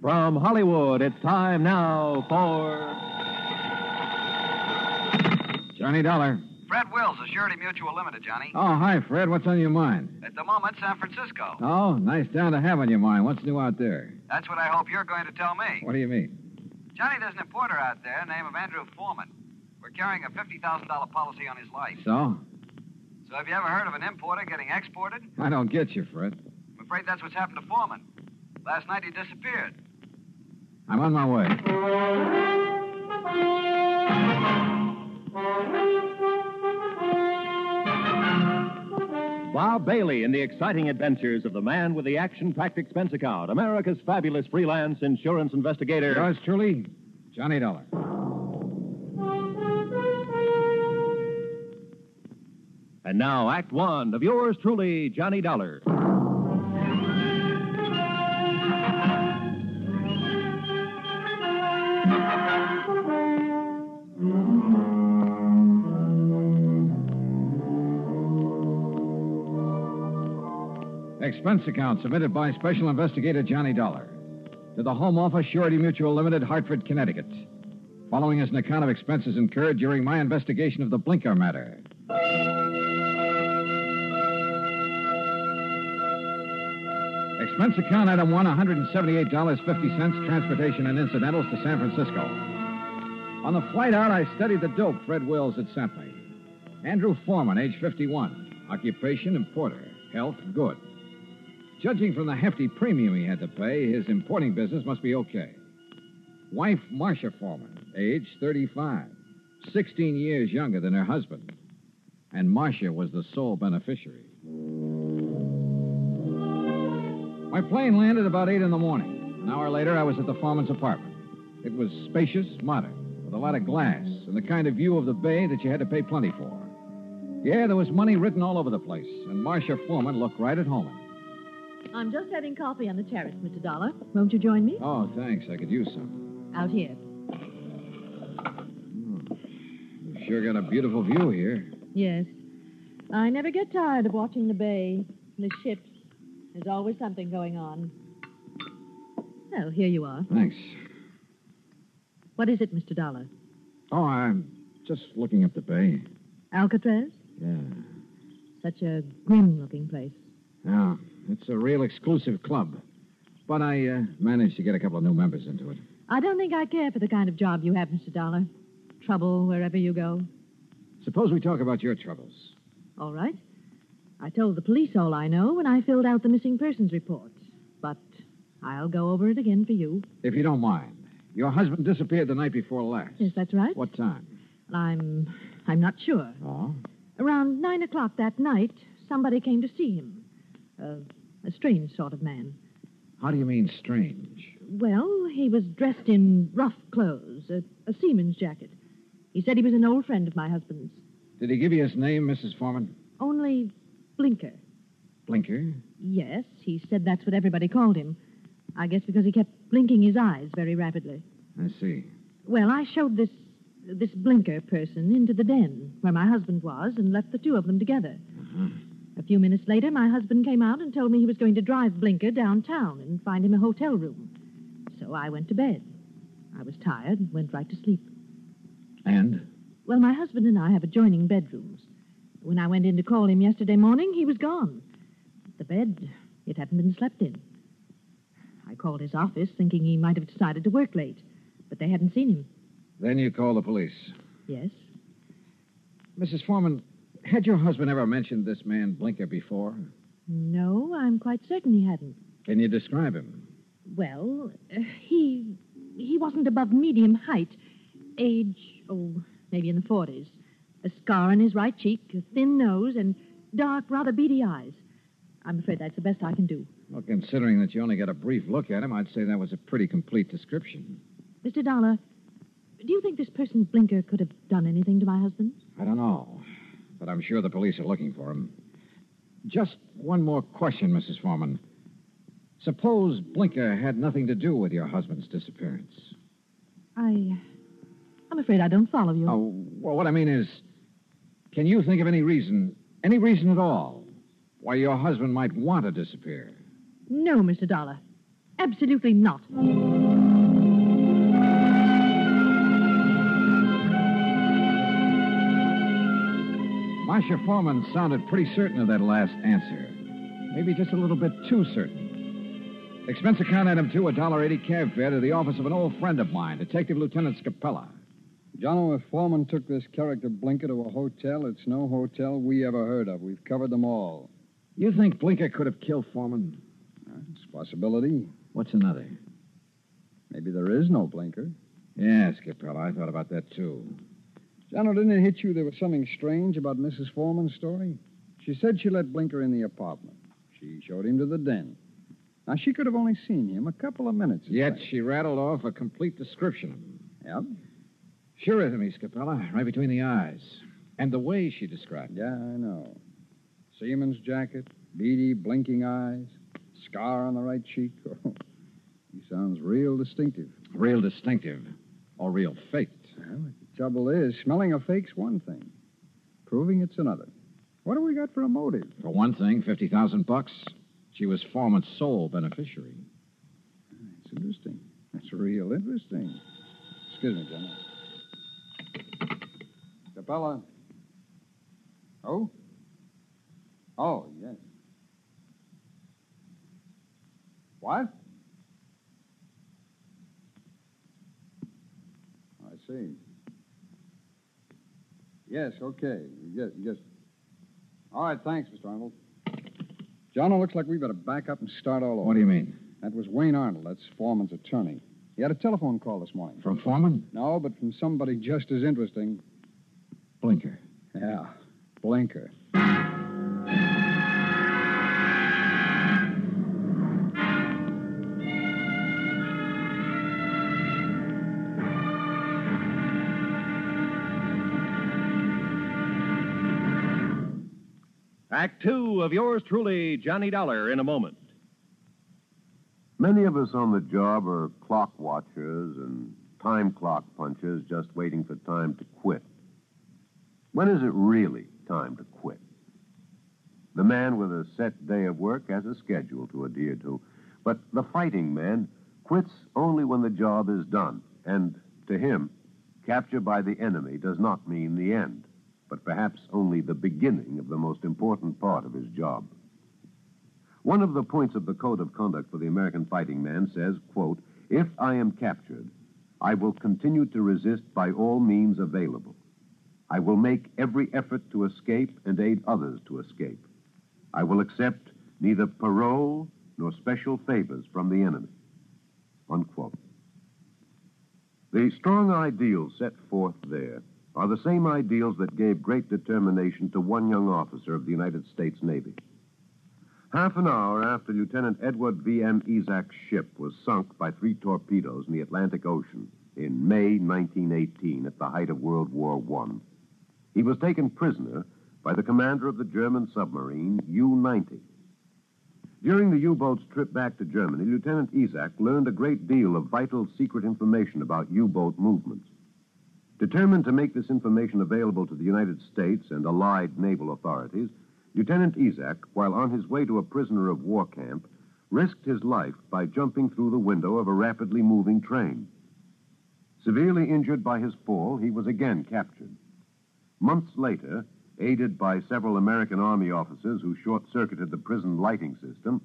From Hollywood, it's time now for. Johnny Dollar. Fred Wills of Surety Mutual Limited, Johnny. Oh, hi, Fred. What's on your mind? At the moment, San Francisco. Oh, nice town to have on your mind. What's new out there? That's what I hope you're going to tell me. What do you mean? Johnny, there's an importer out there named of Andrew Foreman. We're carrying a $50,000 policy on his life. So? So have you ever heard of an importer getting exported? I don't get you, Fred. I'm afraid that's what's happened to Foreman. Last night he disappeared. I'm on my way. Bob Bailey in the exciting adventures of the man with the action packed expense account, America's fabulous freelance insurance investigator. Yours truly, Johnny Dollar. And now, Act One of yours truly, Johnny Dollar. Expense account submitted by Special Investigator Johnny Dollar to the Home Office Surety Mutual Limited, Hartford, Connecticut. Following is an account of expenses incurred during my investigation of the Blinker matter. Expense account item one $178.50, transportation and incidentals to San Francisco. On the flight out, I studied the dope Fred Wills had sent me. Andrew Foreman, age 51. Occupation, importer. Health, good. Judging from the hefty premium he had to pay, his importing business must be okay. Wife, Marcia Foreman, age 35. 16 years younger than her husband. And Marcia was the sole beneficiary. My plane landed about 8 in the morning. An hour later, I was at the foreman's apartment. It was spacious, modern, with a lot of glass, and the kind of view of the bay that you had to pay plenty for. Yeah, there was money written all over the place, and Marcia Foreman looked right at home. I'm just having coffee on the terrace, Mr. Dollar. Won't you join me? Oh, thanks. I could use some. Out here. Hmm. You've sure got a beautiful view here. Yes. I never get tired of watching the bay, and the ships. There's always something going on. Well, here you are. Thanks. What is it, Mr. Dollar? Oh, I'm just looking up the bay. Alcatraz? Yeah. Such a grim looking place. Yeah, it's a real exclusive club. But I uh, managed to get a couple of new members into it. I don't think I care for the kind of job you have, Mr. Dollar. Trouble wherever you go. Suppose we talk about your troubles. All right. I told the police all I know when I filled out the missing persons report. But I'll go over it again for you. If you don't mind. Your husband disappeared the night before last. Yes, that's right. What time? I'm I'm not sure. Oh? Around nine o'clock that night, somebody came to see him. A strange sort of man. How do you mean strange? Well, he was dressed in rough clothes, a, a seaman's jacket. He said he was an old friend of my husband's. Did he give you his name, Mrs. Foreman? Only Blinker. Blinker? Yes, he said that's what everybody called him. I guess because he kept blinking his eyes very rapidly. I see. Well, I showed this this Blinker person into the den where my husband was and left the two of them together. Uh-huh. A few minutes later, my husband came out and told me he was going to drive Blinker downtown and find him a hotel room. So I went to bed. I was tired and went right to sleep. And? Well, my husband and I have adjoining bedrooms. When I went in to call him yesterday morning, he was gone. The bed, it hadn't been slept in. I called his office thinking he might have decided to work late, but they hadn't seen him. Then you called the police. Yes? Mrs. Foreman, had your husband ever mentioned this man Blinker before? No, I'm quite certain he hadn't. Can you describe him? Well, uh, he he wasn't above medium height. Age, oh, maybe in the 40s. A scar on his right cheek, a thin nose, and dark, rather beady eyes. I'm afraid that's the best I can do. Well, considering that you only got a brief look at him, I'd say that was a pretty complete description. Mr. Dollar, do you think this person Blinker could have done anything to my husband? I don't know, but I'm sure the police are looking for him. Just one more question, Mrs. Foreman. Suppose Blinker had nothing to do with your husband's disappearance. I. I'm afraid I don't follow you. Oh, well, what I mean is, can you think of any reason, any reason at all, why your husband might want to disappear? No, Mr. Dollar. Absolutely not. Marcia Foreman sounded pretty certain of that last answer. Maybe just a little bit too certain. Expense account item two, a dollar eighty cab fare to the office of an old friend of mine, Detective Lieutenant Scapella. John, if Foreman took this character Blinker to a hotel, it's no hotel we ever heard of. We've covered them all. You think Blinker could have killed Foreman? Uh, it's a possibility. What's another? Maybe there is no Blinker. Yeah, Scapella, I thought about that too. John, didn't it hit you there was something strange about Mrs. Foreman's story? She said she let Blinker in the apartment. She showed him to the den. Now, she could have only seen him a couple of minutes. in Yet she rattled off a complete description of him. Yep. Sure is me, Scapella, right between the eyes. And the way she described it. Yeah, I know. Seaman's jacket, beady, blinking eyes, scar on the right cheek. Oh, he sounds real distinctive. Real distinctive. Or real faked. Well, the trouble is, smelling a fake's one thing, proving it's another. What do we got for a motive? For one thing, 50,000 bucks. She was Foreman's sole beneficiary. It's interesting. That's real interesting. Excuse me, General. Scapella. Oh? Oh, yes. What? I see. Yes, okay. Yes, yes. All right, thanks, Mr. Arnold. John, it looks like we better back up and start all over. What do you mean? That was Wayne Arnold. That's Foreman's attorney. He had a telephone call this morning. From Foreman? No, but from somebody just as interesting. Blinker. Yeah, Blinker. Act two of yours truly, Johnny Dollar, in a moment. Many of us on the job are clock watchers and time clock punchers just waiting for time to quit. When is it really time to quit? The man with a set day of work has a schedule to adhere to, but the fighting man quits only when the job is done, and to him, capture by the enemy does not mean the end, but perhaps only the beginning of the most important part of his job. One of the points of the Code of Conduct for the American fighting man says, quote, If I am captured, I will continue to resist by all means available. I will make every effort to escape and aid others to escape. I will accept neither parole nor special favors from the enemy. Unquote. The strong ideals set forth there are the same ideals that gave great determination to one young officer of the United States Navy. Half an hour after Lieutenant Edward V.M. Izac's ship was sunk by three torpedoes in the Atlantic Ocean in May 1918 at the height of World War I, he was taken prisoner by the commander of the German submarine U 90. During the U boat's trip back to Germany, Lieutenant Izac learned a great deal of vital secret information about U boat movements. Determined to make this information available to the United States and allied naval authorities, Lieutenant Izac, while on his way to a prisoner of war camp, risked his life by jumping through the window of a rapidly moving train. Severely injured by his fall, he was again captured. Months later, aided by several American Army officers who short circuited the prison lighting system,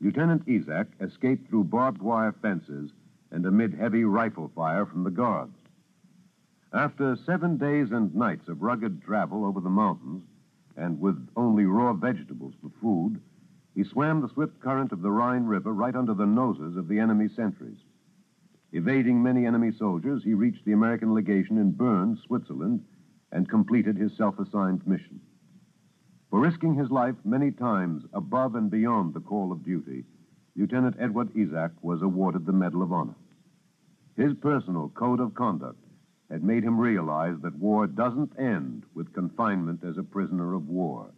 Lieutenant Izac escaped through barbed wire fences and amid heavy rifle fire from the guards. After seven days and nights of rugged travel over the mountains, and with only raw vegetables for food, he swam the swift current of the Rhine River right under the noses of the enemy sentries. Evading many enemy soldiers, he reached the American legation in Bern, Switzerland, and completed his self assigned mission. For risking his life many times above and beyond the call of duty, Lieutenant Edward Izac was awarded the Medal of Honor. His personal code of conduct had made him realize that war doesn't end with confinement as a prisoner of war.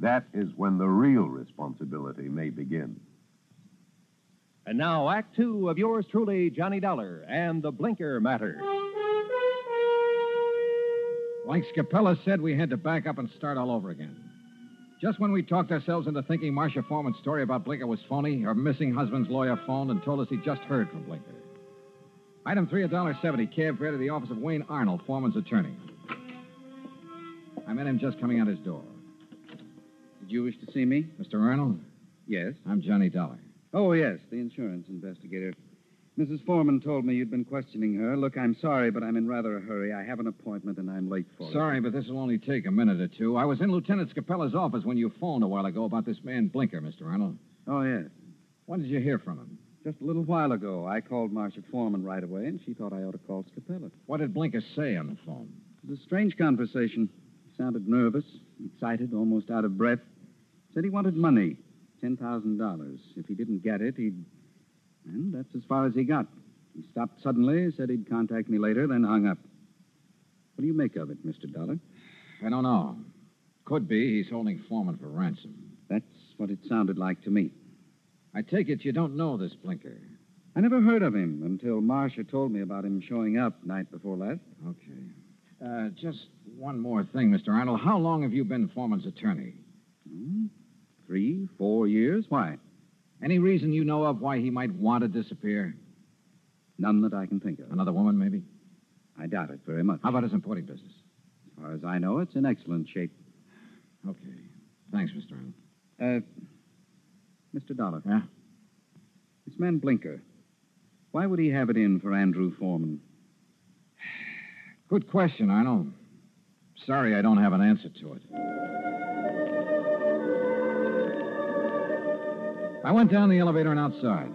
That is when the real responsibility may begin. And now, Act Two of yours truly, Johnny Dollar, and the Blinker Matter. Like Scapella said, we had to back up and start all over again. Just when we talked ourselves into thinking Marcia Foreman's story about Blinker was phony, her missing husband's lawyer phoned and told us he just heard from Blinker. Item three, a dollar seventy, cab fare to the office of Wayne Arnold, Foreman's attorney. I met him just coming out his door. Did you wish to see me? Mr. Arnold, Yes. I'm Johnny Dollar. Oh, yes, the insurance investigator. Mrs. Foreman told me you'd been questioning her. Look, I'm sorry, but I'm in rather a hurry. I have an appointment and I'm late for it. Sorry, but this will only take a minute or two. I was in Lieutenant Scapella's office when you phoned a while ago about this man Blinker, Mr. Arnold. Oh, yes. When did you hear from him? Just a little while ago, I called Marcia Foreman right away, and she thought I ought to call Scapella. What did Blinker say on the phone? It was a strange conversation. He sounded nervous, excited, almost out of breath. Said he wanted money, $10,000. If he didn't get it, he'd. And that's as far as he got. He stopped suddenly, said he'd contact me later, then hung up. What do you make of it, Mr. Dollar? I don't know. Could be he's holding Foreman for ransom. That's what it sounded like to me. I take it you don't know this Blinker. I never heard of him until Marcia told me about him showing up night before last. Okay. Uh, just one more thing, Mr. Arnold. How long have you been Foreman's attorney? Hmm? Three, four years? Why? Any reason you know of why he might want to disappear? None that I can think of. Another woman, maybe? I doubt it very much. How about his importing business? As far as I know, it's in excellent shape. Okay. Thanks, Mr. Arnold. Uh, Mr. Dollar. Yeah? This man Blinker. Why would he have it in for Andrew Foreman? Good question, Arnold. Sorry I don't have an answer to it. I went down the elevator and outside.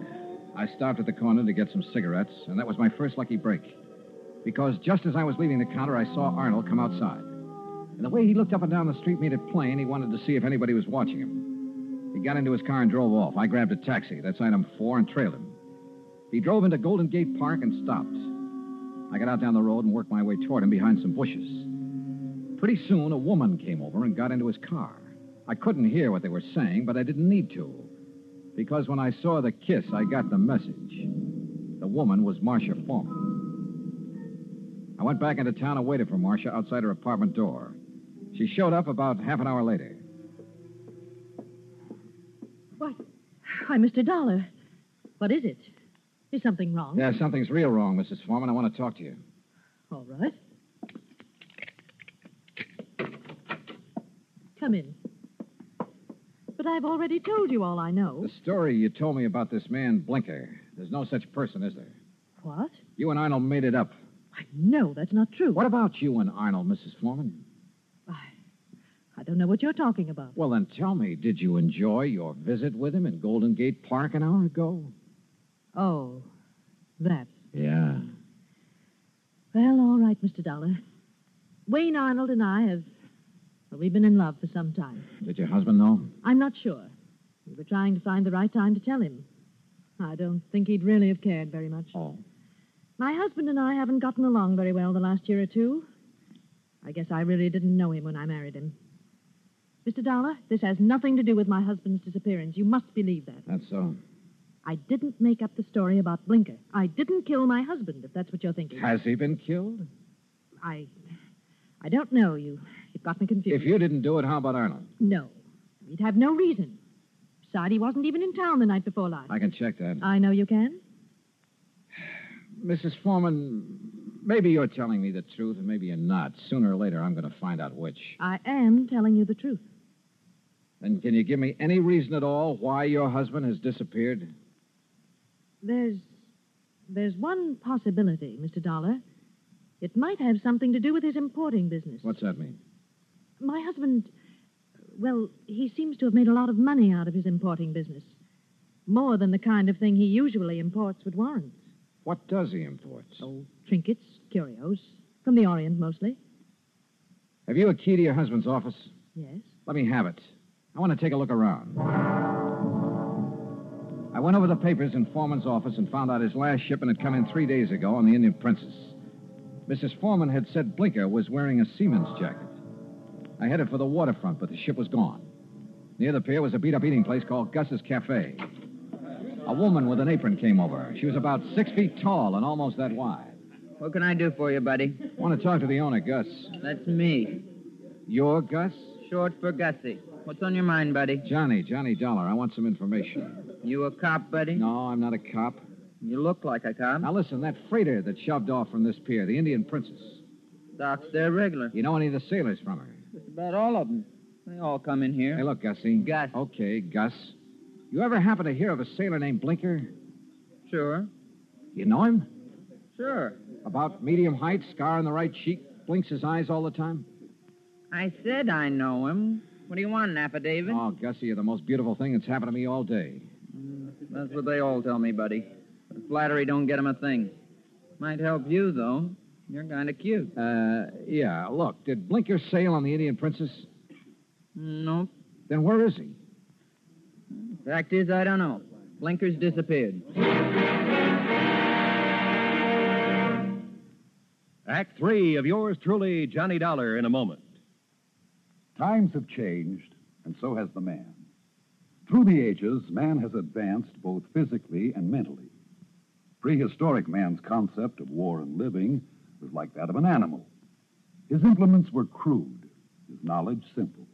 I stopped at the corner to get some cigarettes, and that was my first lucky break. Because just as I was leaving the counter, I saw Arnold come outside. And the way he looked up and down the street made it plain he wanted to see if anybody was watching him. He got into his car and drove off. I grabbed a taxi, that's item four, and trailed him. He drove into Golden Gate Park and stopped. I got out down the road and worked my way toward him behind some bushes. Pretty soon, a woman came over and got into his car. I couldn't hear what they were saying, but I didn't need to. Because when I saw the kiss, I got the message. The woman was Marcia Foreman. I went back into town and waited for Marcia outside her apartment door. She showed up about half an hour later. Why, Mr. Dollar. What is it? Is something wrong? Yeah, something's real wrong, Mrs. Foreman. I want to talk to you. All right. Come in. But I've already told you all I know. The story you told me about this man, Blinker, there's no such person, is there? What? You and Arnold made it up. I know that's not true. What about you and Arnold, Mrs. Foreman? I, don't know what you're talking about. Well, then tell me, did you enjoy your visit with him in Golden Gate Park an hour ago? Oh, that. Yeah. Well, all right, Mr. Dollar. Wayne Arnold and I have. Well, we've been in love for some time. Did your husband know? I'm not sure. We were trying to find the right time to tell him. I don't think he'd really have cared very much. Oh. My husband and I haven't gotten along very well the last year or two. I guess I really didn't know him when I married him. Mr. Dollar, this has nothing to do with my husband's disappearance. You must believe that. That's so. I didn't make up the story about Blinker. I didn't kill my husband, if that's what you're thinking. Has he been killed? I. I don't know. You, you've got me confused. If you didn't do it, how about Arnold? No. He'd have no reason. Besides, he wasn't even in town the night before last. I can check that. I know you can. Mrs. Foreman, maybe you're telling me the truth, and maybe you're not. Sooner or later, I'm going to find out which. I am telling you the truth. Then can you give me any reason at all why your husband has disappeared? There's. There's one possibility, Mr. Dollar. It might have something to do with his importing business. What's that mean? My husband. Well, he seems to have made a lot of money out of his importing business. More than the kind of thing he usually imports would warrant. What does he import? Oh, trinkets, curios. From the Orient, mostly. Have you a key to your husband's office? Yes. Let me have it. I want to take a look around. I went over the papers in Foreman's office and found out his last shipment had come in three days ago on the Indian Princess. Mrs. Foreman had said Blinker was wearing a seaman's jacket. I headed for the waterfront, but the ship was gone. Near the pier was a beat up eating place called Gus's Cafe. A woman with an apron came over. She was about six feet tall and almost that wide. What can I do for you, buddy? I want to talk to the owner, Gus. That's me. You're Gus? Short for Gussie. What's on your mind, buddy? Johnny, Johnny Dollar. I want some information. You a cop, buddy? No, I'm not a cop. You look like a cop. Now listen, that freighter that shoved off from this pier, the Indian Princess. Docks there regular. You know any of the sailors from her? Just about all of them. They all come in here. Hey, look, Gussie. Gus. Okay, Gus. You ever happen to hear of a sailor named Blinker? Sure. You know him? Sure. About medium height, scar on the right cheek, blinks his eyes all the time? I said I know him. What do you want, an affidavit? Oh, Gussie, you're the most beautiful thing that's happened to me all day. That's what they all tell me, buddy. But flattery don't get 'em a thing. Might help you, though. You're kind of cute. Uh, yeah, look, did Blinker sail on the Indian Princess? Nope. Then where is he? Fact is, I don't know. Blinker's disappeared. Act three of yours truly, Johnny Dollar, in a moment. Times have changed, and so has the man. Through the ages, man has advanced both physically and mentally. Prehistoric man's concept of war and living was like that of an animal. His implements were crude, his knowledge simple.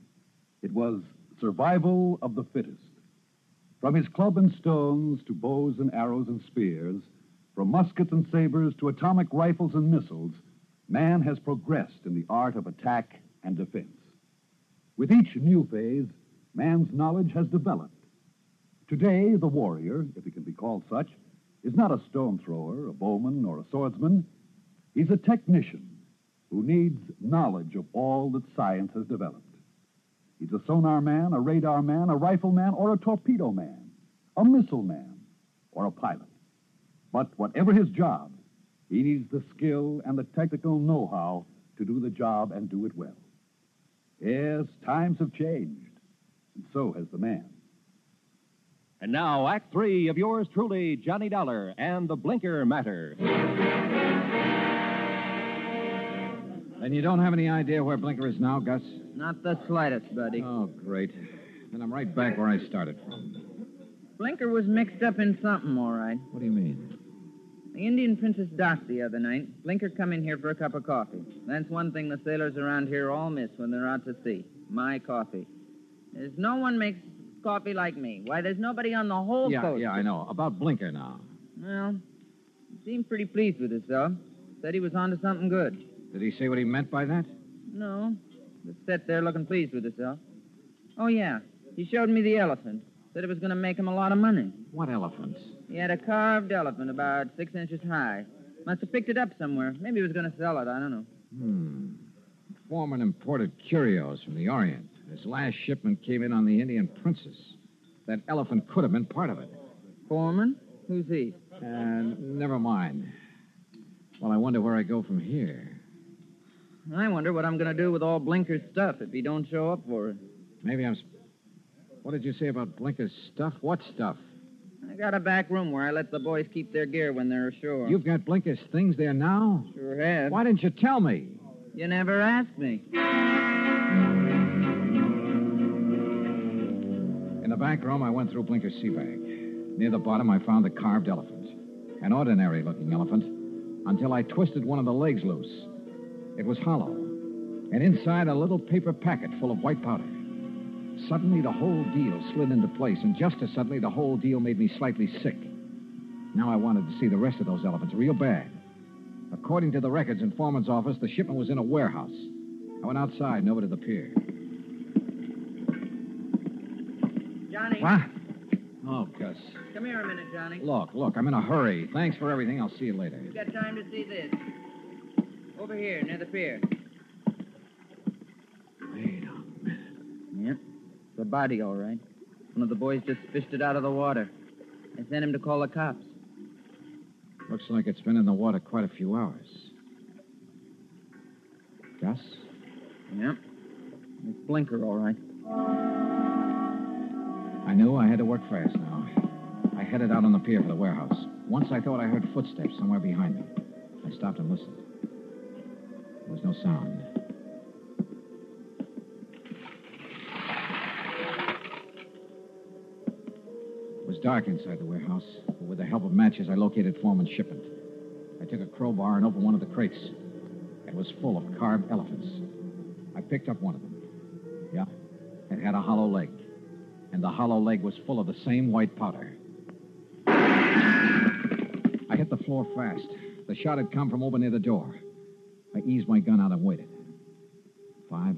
It was survival of the fittest. From his club and stones to bows and arrows and spears, from muskets and sabers to atomic rifles and missiles, man has progressed in the art of attack and defense. With each new phase, man's knowledge has developed. Today, the warrior, if he can be called such, is not a stone thrower, a bowman, or a swordsman. He's a technician who needs knowledge of all that science has developed. He's a sonar man, a radar man, a rifle man, or a torpedo man, a missile man, or a pilot. But whatever his job, he needs the skill and the technical know how to do the job and do it well. Yes, times have changed, and so has the man. And now, Act three of yours truly, Johnny Dollar and the Blinker Matter. Then you don't have any idea where Blinker is now, Gus? Not the slightest, buddy. Oh, great. Then I'm right back where I started from. Blinker was mixed up in something, all right. What do you mean? The Indian Princess docked the other night. Blinker come in here for a cup of coffee. That's one thing the sailors around here all miss when they're out to sea. My coffee. There's no one makes coffee like me. Why, there's nobody on the whole yeah, coast. yeah, I know. About Blinker now. Well, he seemed pretty pleased with himself. Said he was onto something good. Did he say what he meant by that? No, just sat there looking pleased with himself. Oh, yeah. He showed me the elephant. Said it was going to make him a lot of money. What elephant? He had a carved elephant about six inches high. Must have picked it up somewhere. Maybe he was going to sell it. I don't know. Hmm. Foreman imported curios from the Orient. His last shipment came in on the Indian Princess. That elephant could have been part of it. Foreman? Who's he? And never mind. Well, I wonder where I go from here. I wonder what I'm going to do with all Blinker's stuff if he don't show up for it. Maybe I'm. Sp- what did you say about Blinker's stuff? What stuff? I got a back room where I let the boys keep their gear when they're ashore. You've got Blinker's things there now? Sure have. Why didn't you tell me? You never asked me. In the back room, I went through Blinker's sea bag. Near the bottom, I found a carved elephant. An ordinary looking elephant, until I twisted one of the legs loose. It was hollow, and inside a little paper packet full of white powder. Suddenly, the whole deal slid into place, and just as suddenly, the whole deal made me slightly sick. Now I wanted to see the rest of those elephants real bad. According to the records in Foreman's office, the shipment was in a warehouse. I went outside and over to the pier. Johnny. What? Oh, Gus. Come here a minute, Johnny. Look, look, I'm in a hurry. Thanks for everything. I'll see you later. You've got time to see this? Over here, near the pier. Wait a minute. Yep. A body, all right. One of the boys just fished it out of the water. I sent him to call the cops. Looks like it's been in the water quite a few hours. Gus? Yep. It's Blinker, all right. I knew I had to work fast now. I headed out on the pier for the warehouse. Once I thought I heard footsteps somewhere behind me. I stopped and listened. There was no sound. Dark inside the warehouse, but with the help of matches, I located Foreman's shipment. I took a crowbar and opened one of the crates. It was full of carved elephants. I picked up one of them. Yeah. It had a hollow leg. And the hollow leg was full of the same white powder. I hit the floor fast. The shot had come from over near the door. I eased my gun out and waited. Five,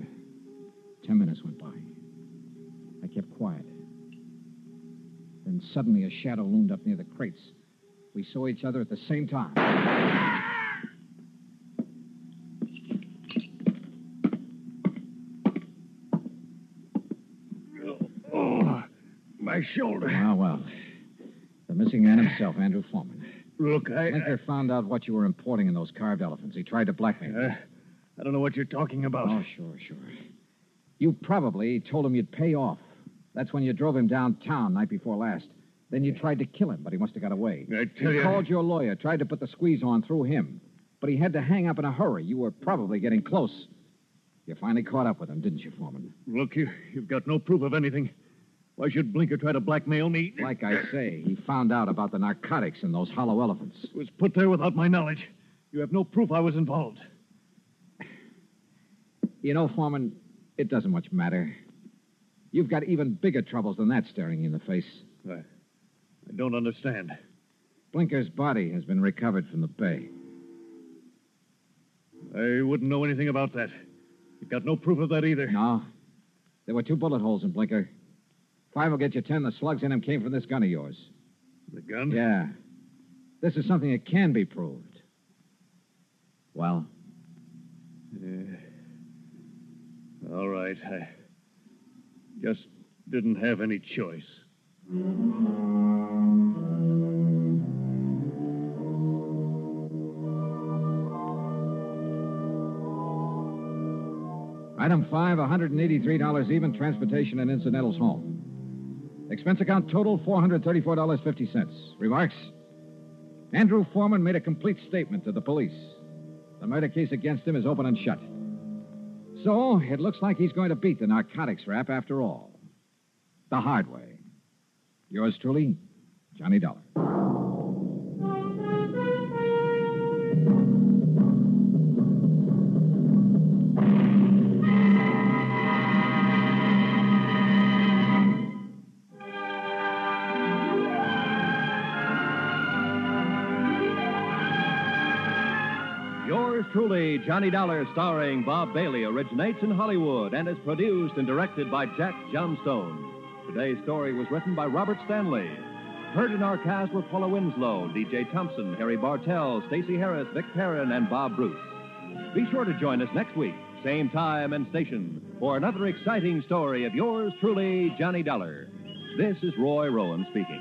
ten minutes went by. I kept quiet. Then suddenly a shadow loomed up near the crates. We saw each other at the same time. Oh, my shoulder. Well, well. The missing man himself, Andrew Foreman. Look, I. Blinker found out what you were importing in those carved elephants. He tried to blackmail you. Uh, I don't know what you're talking about. Oh, sure, sure. You probably told him you'd pay off. That's when you drove him downtown night before last. Then you tried to kill him, but he must have got away. I tell you you. called your lawyer, tried to put the squeeze on through him. But he had to hang up in a hurry. You were probably getting close. You finally caught up with him, didn't you, Foreman? Look, you, you've got no proof of anything. Why should Blinker try to blackmail me? Like I say, he found out about the narcotics in those hollow elephants. It was put there without my knowledge. You have no proof I was involved. You know, Foreman, it doesn't much matter. You've got even bigger troubles than that staring you in the face. I, I don't understand. Blinker's body has been recovered from the bay. I wouldn't know anything about that. You've got no proof of that either. No. There were two bullet holes in Blinker. Five will get you ten. The slugs in him came from this gun of yours. The gun? Yeah. This is something that can be proved. Well, Yeah. All right. I just didn't have any choice. item five, $183 even, transportation and incidentals home. Expense account total, $434.50. Remarks? Andrew Foreman made a complete statement to the police. The murder case against him is open and shut. So, it looks like he's going to beat the narcotics rap after all. The hard way. Yours truly, Johnny Dollar. Johnny Dollar, starring Bob Bailey, originates in Hollywood and is produced and directed by Jack Johnstone. Today's story was written by Robert Stanley. Heard in our cast were Paula Winslow, D.J. Thompson, Harry Bartell, Stacy Harris, Vic Perrin, and Bob Bruce. Be sure to join us next week, same time and station, for another exciting story of yours truly, Johnny Dollar. This is Roy Rowan speaking.